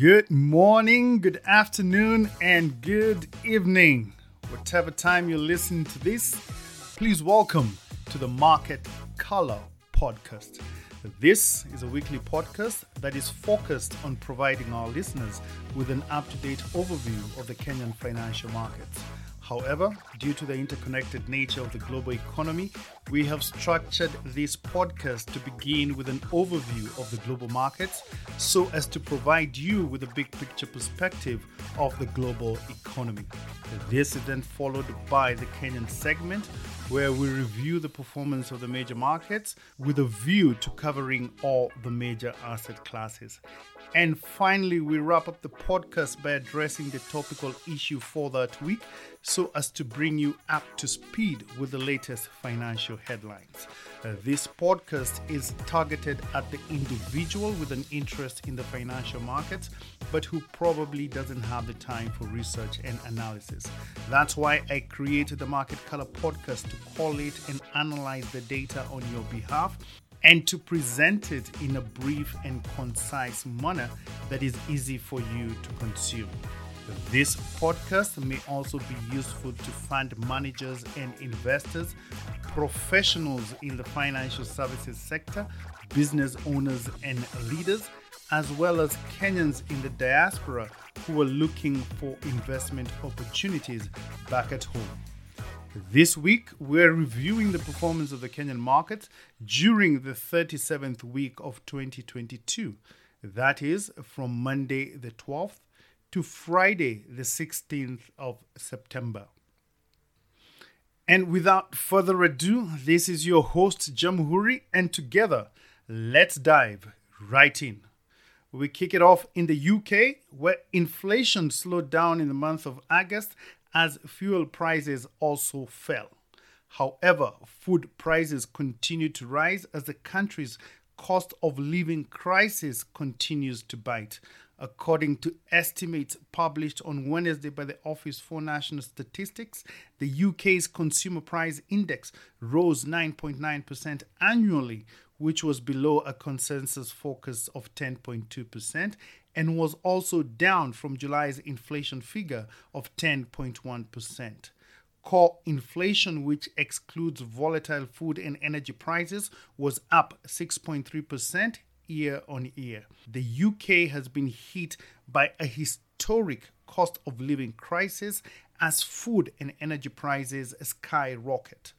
Good morning, good afternoon, and good evening. Whatever time you listen to this, please welcome to the Market Color Podcast. This is a weekly podcast that is focused on providing our listeners with an up to date overview of the Kenyan financial markets. However, due to the interconnected nature of the global economy, we have structured this podcast to begin with an overview of the global markets so as to provide you with a big picture perspective of the global economy. This is then followed by the Kenyan segment where we review the performance of the major markets with a view to covering all the major asset classes. And finally, we wrap up the podcast by addressing the topical issue for that week so as to bring you up to speed with the latest financial headlines. Uh, this podcast is targeted at the individual with an interest in the financial markets, but who probably doesn't have the time for research and analysis. That's why I created the Market Color podcast to collate and analyze the data on your behalf and to present it in a brief and concise manner that is easy for you to consume. This podcast may also be useful to fund managers and investors, professionals in the financial services sector, business owners and leaders, as well as Kenyans in the diaspora who are looking for investment opportunities back at home. This week, we're reviewing the performance of the Kenyan market during the 37th week of 2022. That is from Monday the 12th to Friday the 16th of September. And without further ado, this is your host, Jamuhuri, and together, let's dive right in. We kick it off in the UK, where inflation slowed down in the month of August as fuel prices also fell. However, food prices continue to rise as the country's cost of living crisis continues to bite. According to estimates published on Wednesday by the Office for National Statistics, the UK's consumer price index rose 9.9% annually, which was below a consensus focus of 10.2% and was also down from July's inflation figure of 10.1%. Core inflation, which excludes volatile food and energy prices, was up 6.3% year on year. The UK has been hit by a historic cost of living crisis as food and energy prices skyrocket.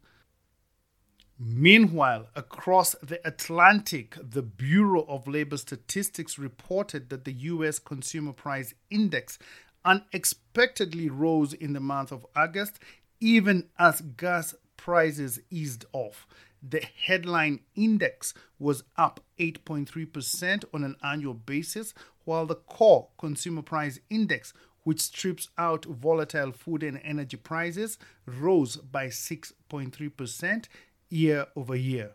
Meanwhile, across the Atlantic, the Bureau of Labor Statistics reported that the US Consumer Price Index unexpectedly rose in the month of August, even as gas prices eased off. The headline index was up 8.3% on an annual basis, while the core consumer price index, which strips out volatile food and energy prices, rose by 6.3% year over year.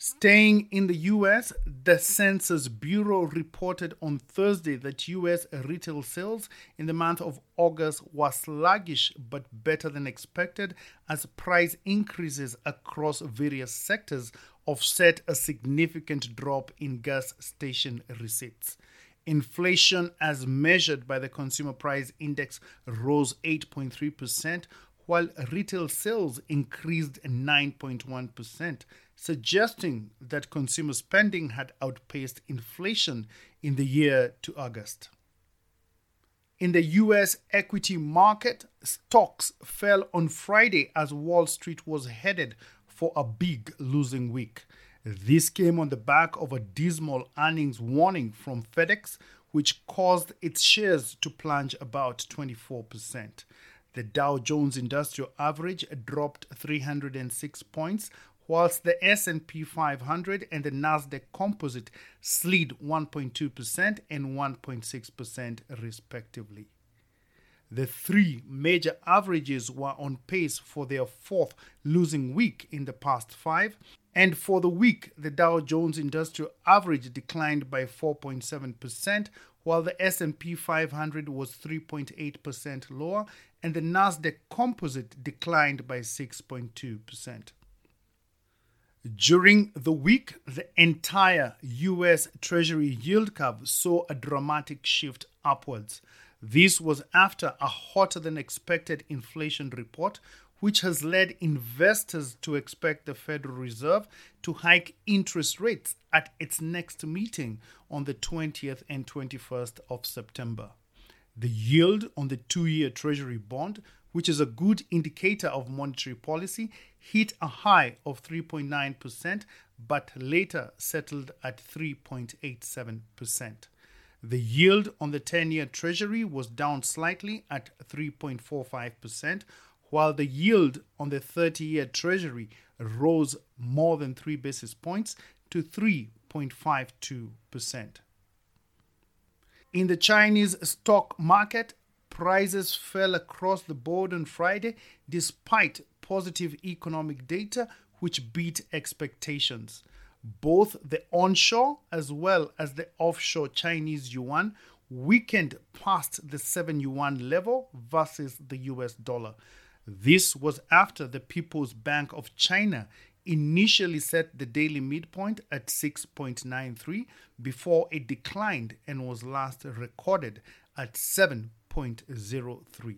Staying in the US, the Census Bureau reported on Thursday that US retail sales in the month of August were sluggish but better than expected as price increases across various sectors offset a significant drop in gas station receipts. Inflation, as measured by the Consumer Price Index, rose 8.3%, while retail sales increased 9.1%, suggesting that consumer spending had outpaced inflation in the year to August. In the US equity market, stocks fell on Friday as Wall Street was headed for a big losing week. This came on the back of a dismal earnings warning from FedEx, which caused its shares to plunge about 24%. The Dow Jones Industrial Average dropped 306 points, whilst the S&P 500 and the Nasdaq Composite slid 1.2% and 1.6% respectively. The three major averages were on pace for their fourth losing week in the past five, and for the week, the Dow Jones Industrial Average declined by 4.7%, while the S&P 500 was 3.8% lower and the Nasdaq Composite declined by 6.2%. During the week, the entire US Treasury yield curve saw a dramatic shift upwards. This was after a hotter than expected inflation report, which has led investors to expect the Federal Reserve to hike interest rates at its next meeting on the 20th and 21st of September. The yield on the two year Treasury bond, which is a good indicator of monetary policy, hit a high of 3.9%, but later settled at 3.87%. The yield on the 10 year Treasury was down slightly at 3.45%, while the yield on the 30 year Treasury rose more than 3 basis points to 3.52%. In the Chinese stock market, prices fell across the board on Friday despite positive economic data which beat expectations. Both the onshore as well as the offshore Chinese yuan weakened past the 7 yuan level versus the US dollar. This was after the People's Bank of China initially set the daily midpoint at 6.93 before it declined and was last recorded at 7.03.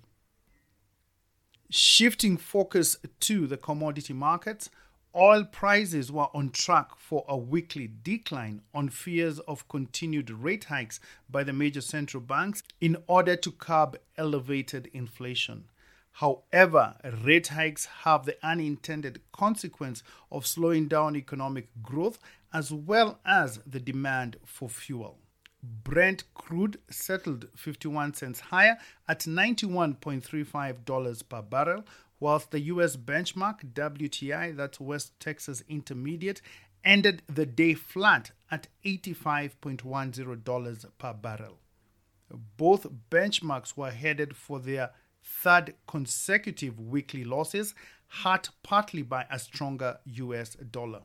Shifting focus to the commodity markets, oil prices were on track for a weekly decline on fears of continued rate hikes by the major central banks in order to curb elevated inflation. However, rate hikes have the unintended consequence of slowing down economic growth as well as the demand for fuel. Brent crude settled 51 cents higher at $91.35 per barrel, whilst the US benchmark WTI, that's West Texas Intermediate, ended the day flat at $85.10 per barrel. Both benchmarks were headed for their third consecutive weekly losses, hurt partly by a stronger US dollar.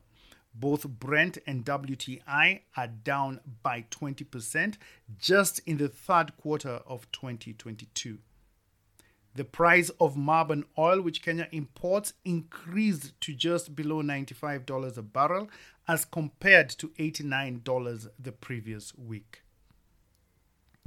Both Brent and WTI are down by 20% just in the third quarter of 2022. The price of Murban oil, which Kenya imports, increased to just below $95 a barrel as compared to $89 the previous week.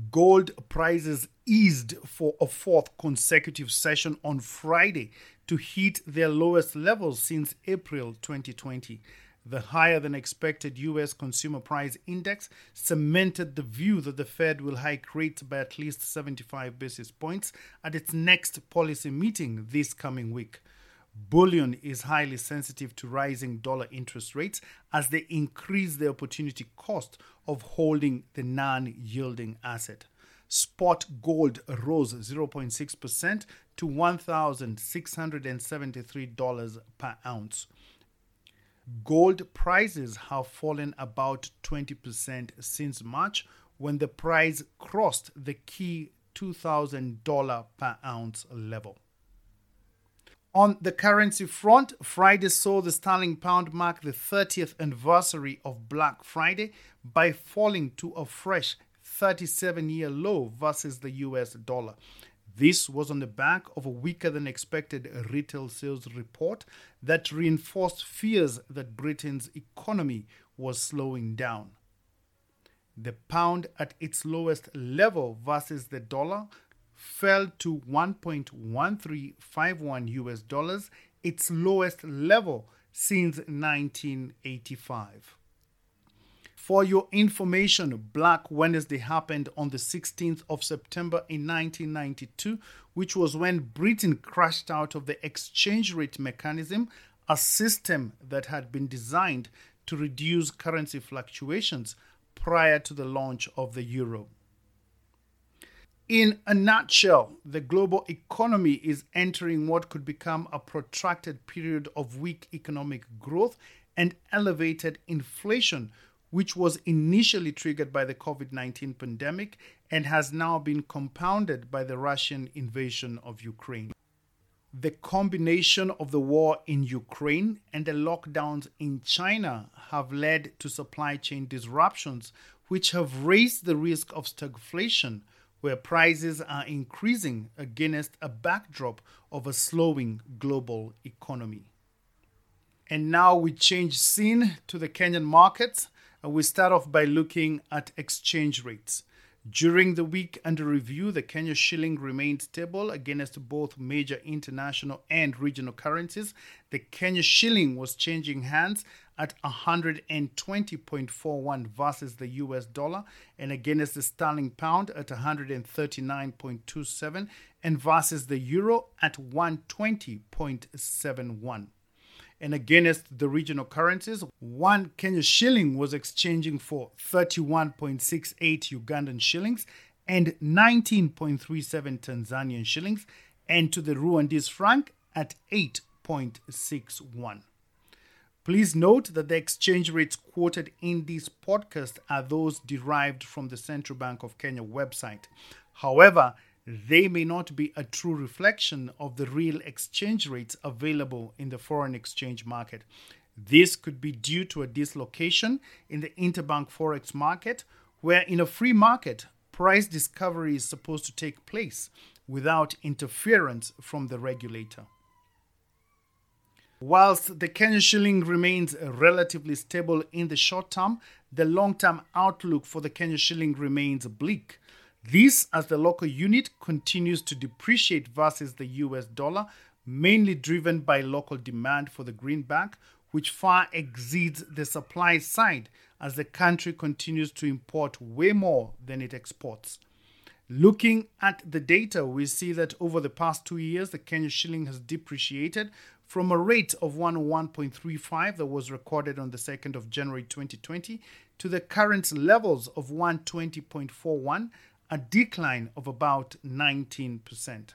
Gold prices eased for a fourth consecutive session on Friday to hit their lowest levels since April 2020. The higher than expected US consumer price index cemented the view that the Fed will hike rates by at least 75 basis points at its next policy meeting this coming week. Bullion is highly sensitive to rising dollar interest rates as they increase the opportunity cost of holding the non yielding asset. Spot gold rose 0.6% to $1,673 per ounce. Gold prices have fallen about 20% since March when the price crossed the key $2,000 per ounce level. On the currency front, Friday saw the sterling pound mark the 30th anniversary of Black Friday by falling to a fresh 37 year low versus the US dollar. This was on the back of a weaker than expected retail sales report that reinforced fears that Britain's economy was slowing down. The pound at its lowest level versus the dollar fell to 1.1351 US dollars, its lowest level since 1985. For your information, Black Wednesday happened on the 16th of September in 1992, which was when Britain crashed out of the exchange rate mechanism, a system that had been designed to reduce currency fluctuations prior to the launch of the euro. In a nutshell, the global economy is entering what could become a protracted period of weak economic growth and elevated inflation, which was initially triggered by the COVID 19 pandemic and has now been compounded by the Russian invasion of Ukraine. The combination of the war in Ukraine and the lockdowns in China have led to supply chain disruptions, which have raised the risk of stagflation where prices are increasing against a backdrop of a slowing global economy. And now we change scene to the Kenyan markets. We start off by looking at exchange rates. During the week under review, the Kenya shilling remained stable against both major international and regional currencies. The Kenya shilling was changing hands at 120.41 versus the US dollar and against the sterling pound at 139.27 and versus the euro at 120.71 and against the regional currencies, one Kenya shilling was exchanging for 31.68 Ugandan shillings and 19.37 Tanzanian shillings, and to the Rwandese franc at 8.61. Please note that the exchange rates quoted in this podcast are those derived from the Central Bank of Kenya website. However, they may not be a true reflection of the real exchange rates available in the foreign exchange market. This could be due to a dislocation in the interbank forex market, where in a free market, price discovery is supposed to take place without interference from the regulator. Whilst the Kenyan shilling remains relatively stable in the short term, the long term outlook for the Kenyan shilling remains bleak. This as the local unit continues to depreciate versus the US dollar, mainly driven by local demand for the greenback, which far exceeds the supply side as the country continues to import way more than it exports. Looking at the data, we see that over the past two years, the Kenya shilling has depreciated from a rate of 101.35 that was recorded on the 2nd of January 2020 to the current levels of 120.41 a decline of about 19%.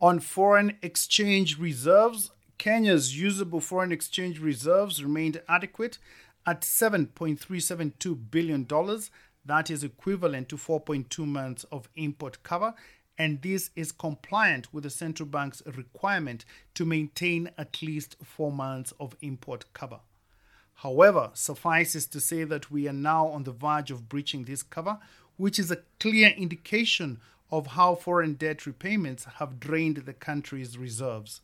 On foreign exchange reserves, Kenya's usable foreign exchange reserves remained adequate at $7.372 billion. That is equivalent to 4.2 months of import cover, and this is compliant with the central bank's requirement to maintain at least four months of import cover. However, suffices to say that we are now on the verge of breaching this cover, which is a clear indication of how foreign debt repayments have drained the country's reserves.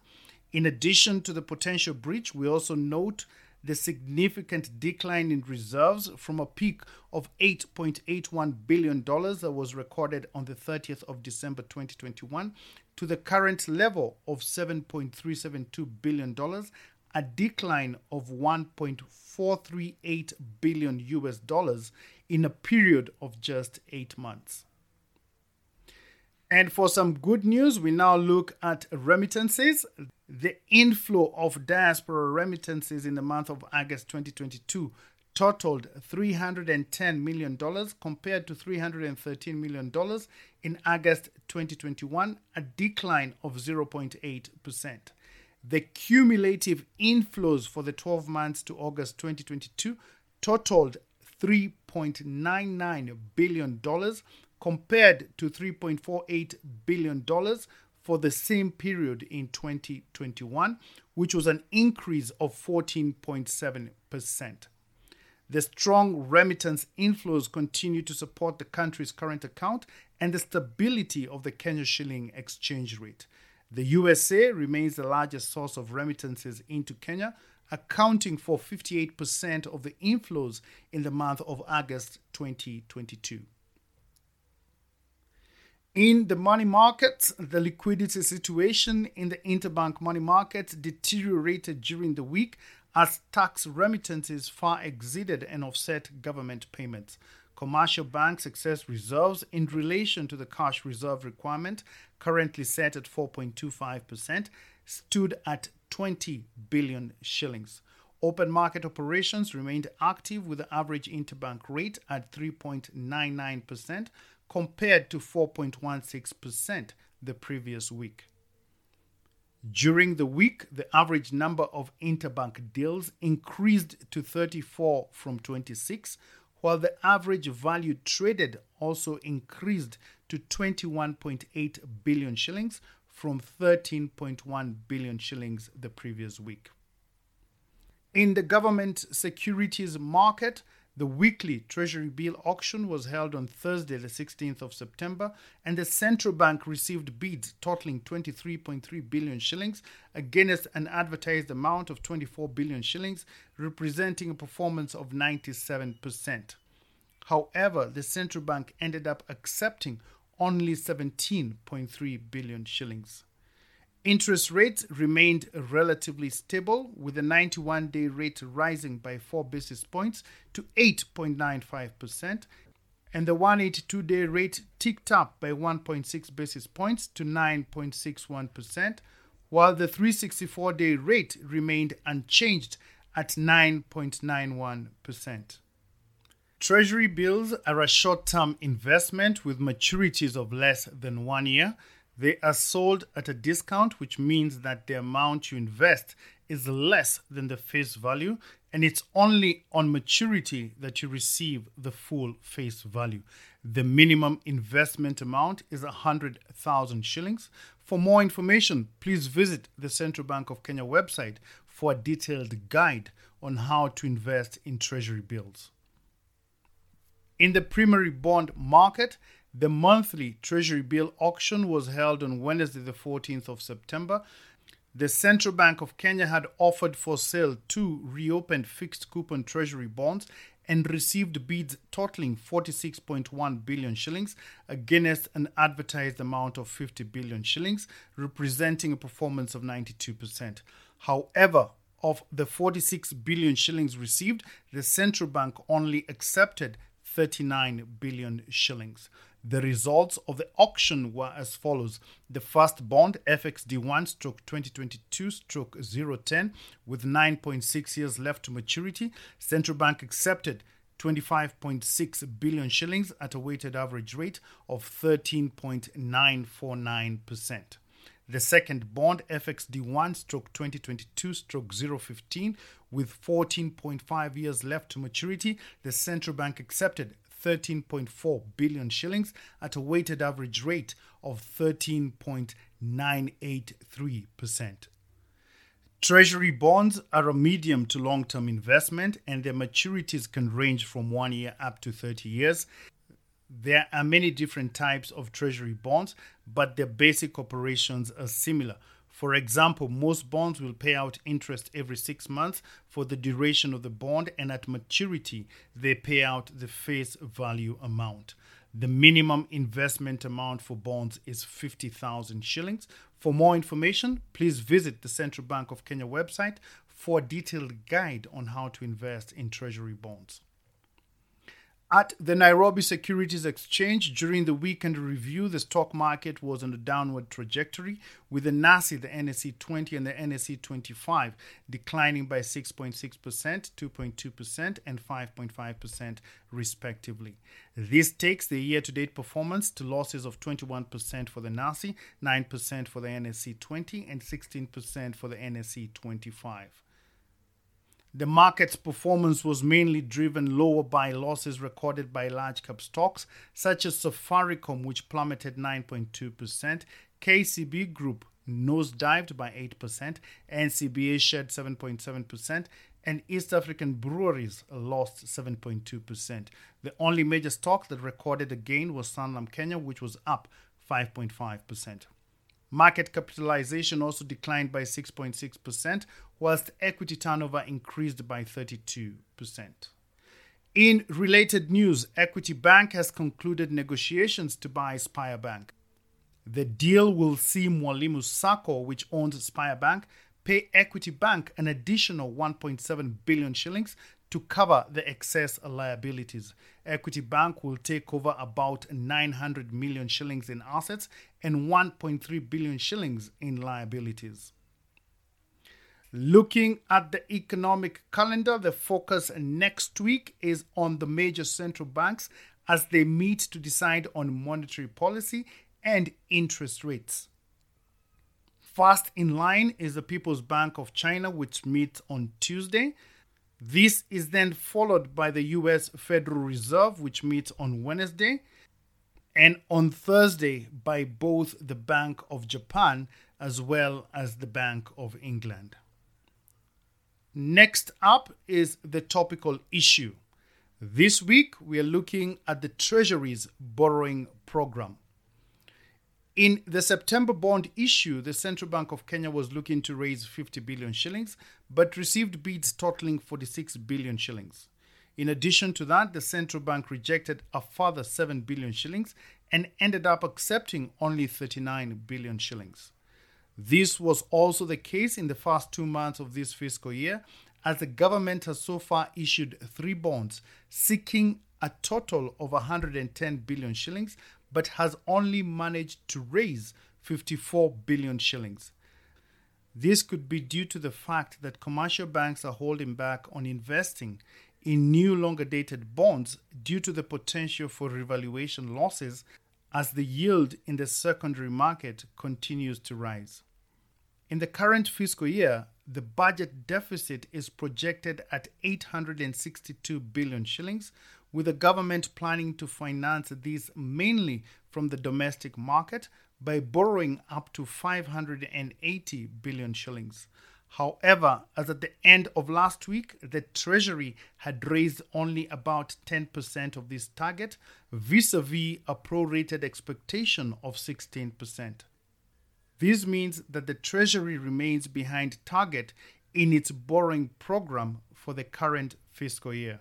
In addition to the potential breach, we also note the significant decline in reserves from a peak of $8.81 billion that was recorded on the 30th of December 2021 to the current level of $7.372 billion, a decline of 1.438 billion US dollars in a period of just 8 months. And for some good news, we now look at remittances. The inflow of diaspora remittances in the month of August 2022 totaled $310 million compared to $313 million in August 2021, a decline of 0.8%. The cumulative inflows for the 12 months to August 2022 totaled $3.99 billion compared to $3.48 billion for the same period in 2021, which was an increase of 14.7%. The strong remittance inflows continue to support the country's current account and the stability of the Kenya shilling exchange rate. The USA remains the largest source of remittances into Kenya, accounting for 58% of the inflows in the month of August 2022. In the money markets, the liquidity situation in the interbank money market deteriorated during the week as tax remittances far exceeded and offset government payments. Commercial banks' excess reserves in relation to the cash reserve requirement, currently set at 4.25%, stood at 20 billion shillings. Open market operations remained active with the average interbank rate at 3.99% compared to 4.16% the previous week. During the week, the average number of interbank deals increased to 34 from 26, while the average value traded also increased to 21.8 billion shillings from 13.1 billion shillings the previous week. In the government securities market, The weekly Treasury bill auction was held on Thursday, the 16th of September, and the central bank received bids totaling 23.3 billion shillings against an advertised amount of 24 billion shillings, representing a performance of 97%. However, the central bank ended up accepting only 17.3 billion shillings. Interest rates remained relatively stable, with the 91 day rate rising by 4 basis points to 8.95%, and the 182 day rate ticked up by 1.6 basis points to 9.61%, while the 364 day rate remained unchanged at 9.91%. Treasury bills are a short term investment with maturities of less than one year they are sold at a discount, which means that the amount you invest is less than the face value, and it's only on maturity that you receive the full face value. The minimum investment amount is 100,000 shillings. For more information, please visit the Central Bank of Kenya website for a detailed guide on how to invest in treasury bills. In the primary bond market, the monthly Treasury bill auction was held on Wednesday, the 14th of September. The Central Bank of Kenya had offered for sale two reopened fixed coupon Treasury bonds and received bids totaling 46.1 billion shillings against an advertised amount of 50 billion shillings, representing a performance of 92%. However, of the 46 billion shillings received, the central bank only accepted 39 billion shillings. The results of the auction were as follows. The first bond, FXD1 stroke 2022 stroke 010, with 9.6 years left to maturity, Central Bank accepted 25.6 billion shillings at a weighted average rate of 13.949%. The second bond, FXD1 stroke 2022 stroke 015, with 14.5 years left to maturity, the central bank accepted 13.4 billion shillings at a weighted average rate of 13.983%. Treasury bonds are a medium to long term investment and their maturities can range from one year up to 30 years. There are many different types of treasury bonds, but their basic operations are similar. For example, most bonds will pay out interest every six months for the duration of the bond, and at maturity, they pay out the face value amount. The minimum investment amount for bonds is 50,000 shillings. For more information, please visit the Central Bank of Kenya website for a detailed guide on how to invest in treasury bonds. At the Nairobi Securities Exchange during the weekend review, the stock market was on a downward trajectory, with the NASI, the NSE 20, and the NSE 25 declining by 6.6%, 2.2%, and 5.5%, respectively. This takes the year to date performance to losses of 21% for the NASI, 9% for the NSE 20, and 16% for the NSE 25. The market's performance was mainly driven lower by losses recorded by large cap stocks such as Safaricom, which plummeted 9.2%, KCB Group nosedived by 8%, NCBA shed 7.7%, and East African breweries lost 7.2%. The only major stock that recorded a gain was Sanlam Kenya, which was up 5.5%. Market capitalization also declined by 6.6%, whilst equity turnover increased by 32%. In related news, Equity Bank has concluded negotiations to buy Spire Bank. The deal will see Mwalimu Sacco, which owns Spire Bank, pay Equity Bank an additional 1.7 billion shillings to cover the excess liabilities. Equity Bank will take over about 900 million shillings in assets and 1.3 billion shillings in liabilities. Looking at the economic calendar, the focus next week is on the major central banks as they meet to decide on monetary policy and interest rates. First in line is the People's Bank of China, which meets on Tuesday. This is then followed by the US Federal Reserve, which meets on Wednesday, and on Thursday by both the Bank of Japan as well as the Bank of England. Next up is the topical issue. This week, we are looking at the Treasury's borrowing program. In the September bond issue, the Central Bank of Kenya was looking to raise 50 billion shillings, but received bids totaling 46 billion shillings. In addition to that, the central bank rejected a further 7 billion shillings and ended up accepting only 39 billion shillings. This was also the case in the first two months of this fiscal year, as the government has so far issued three bonds seeking a total of 110 billion shillings, but has only managed to raise 54 billion shillings. This could be due to the fact that commercial banks are holding back on investing in new longer dated bonds due to the potential for revaluation losses as the yield in the secondary market continues to rise. In the current fiscal year, the budget deficit is projected at 862 billion shillings, with the government planning to finance these mainly from the domestic market by borrowing up to 580 billion shillings. However, as at the end of last week, the Treasury had raised only about 10% of this target vis a vis a prorated expectation of 16%. This means that the Treasury remains behind target in its borrowing program for the current fiscal year.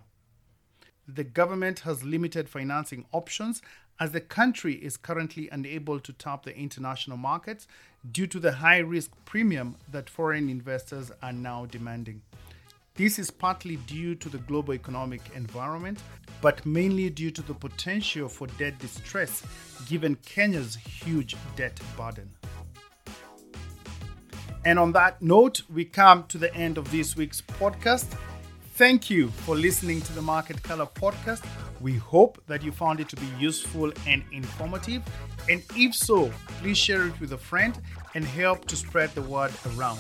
The government has limited financing options as the country is currently unable to tap the international markets due to the high risk premium that foreign investors are now demanding. This is partly due to the global economic environment, but mainly due to the potential for debt distress given Kenya's huge debt burden. And on that note, we come to the end of this week's podcast. Thank you for listening to the Market Color podcast. We hope that you found it to be useful and informative. And if so, please share it with a friend and help to spread the word around.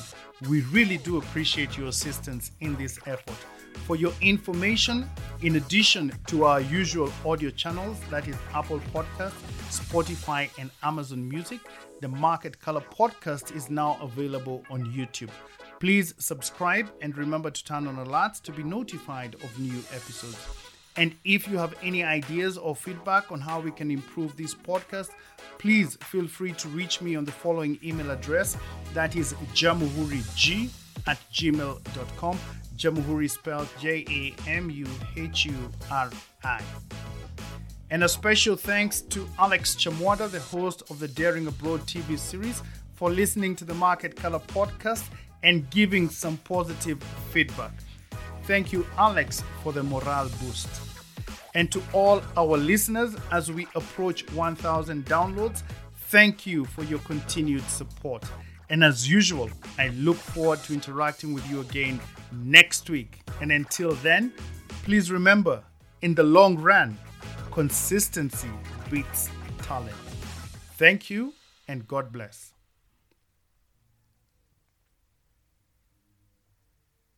We really do appreciate your assistance in this effort. For your information, in addition to our usual audio channels, that is Apple Podcast, Spotify, and Amazon Music, the Market Color podcast is now available on YouTube. Please subscribe and remember to turn on alerts to be notified of new episodes. And if you have any ideas or feedback on how we can improve this podcast, please feel free to reach me on the following email address that is jamuhurig at gmail.com. Jamuhuri spelled J A M U H U R I. And a special thanks to Alex Chamwada, the host of the Daring Abroad TV series, for listening to the Market Color podcast and giving some positive feedback. Thank you, Alex, for the morale boost. And to all our listeners, as we approach 1,000 downloads, thank you for your continued support. And as usual, I look forward to interacting with you again next week. And until then, please remember in the long run, consistency beats talent. Thank you and God bless.